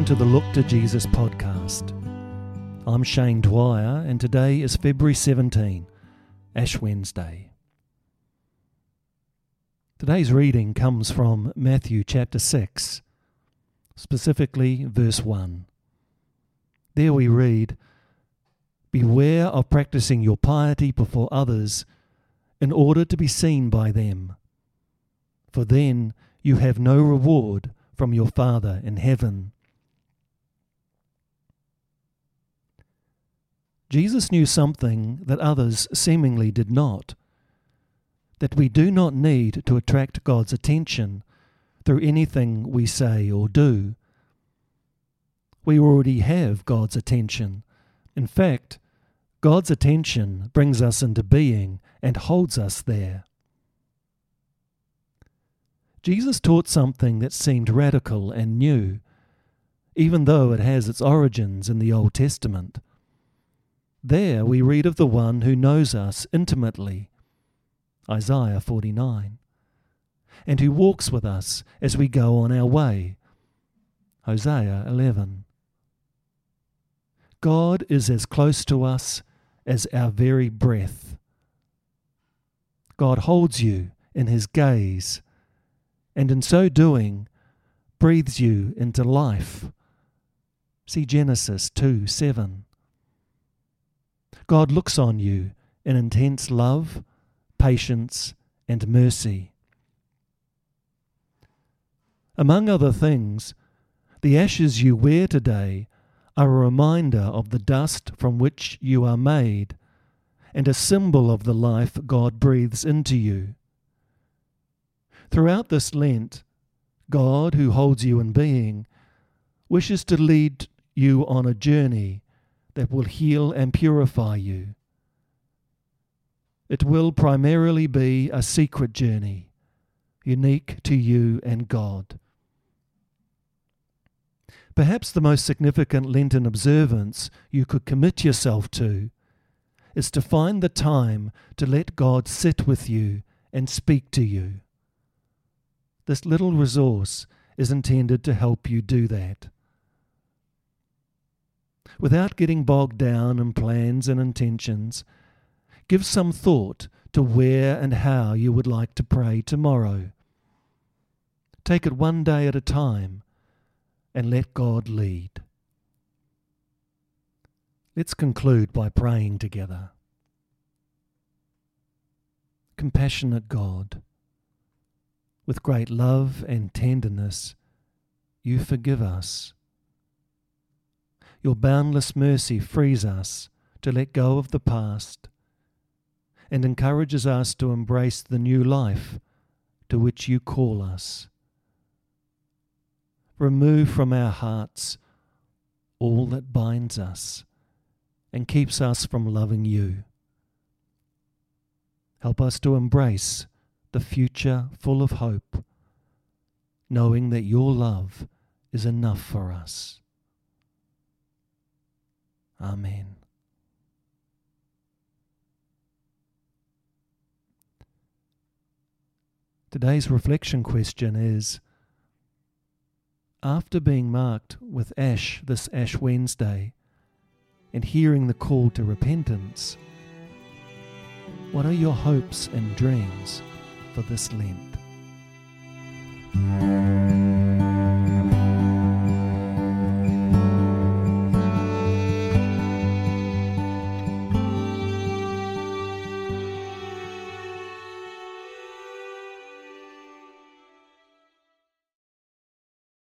Look to Jesus podcast. I'm Shane Dwyer, and today is February 17, Ash Wednesday. Today's reading comes from Matthew chapter 6, specifically verse 1. There we read, Beware of practicing your piety before others in order to be seen by them, for then you have no reward from your Father in heaven. Jesus knew something that others seemingly did not that we do not need to attract God's attention through anything we say or do. We already have God's attention. In fact, God's attention brings us into being and holds us there. Jesus taught something that seemed radical and new, even though it has its origins in the Old Testament. There we read of the one who knows us intimately, Isaiah 49, and who walks with us as we go on our way, Hosea 11. God is as close to us as our very breath. God holds you in his gaze and in so doing breathes you into life. See Genesis 2 7. God looks on you in intense love, patience, and mercy. Among other things, the ashes you wear today are a reminder of the dust from which you are made and a symbol of the life God breathes into you. Throughout this Lent, God, who holds you in being, wishes to lead you on a journey that will heal and purify you. It will primarily be a secret journey, unique to you and God. Perhaps the most significant Lenten observance you could commit yourself to is to find the time to let God sit with you and speak to you. This little resource is intended to help you do that. Without getting bogged down in plans and intentions, give some thought to where and how you would like to pray tomorrow. Take it one day at a time and let God lead. Let's conclude by praying together. Compassionate God, with great love and tenderness, you forgive us. Your boundless mercy frees us to let go of the past and encourages us to embrace the new life to which you call us. Remove from our hearts all that binds us and keeps us from loving you. Help us to embrace the future full of hope, knowing that your love is enough for us. Amen. Today's reflection question is After being marked with Ash this Ash Wednesday and hearing the call to repentance, what are your hopes and dreams for this Lent?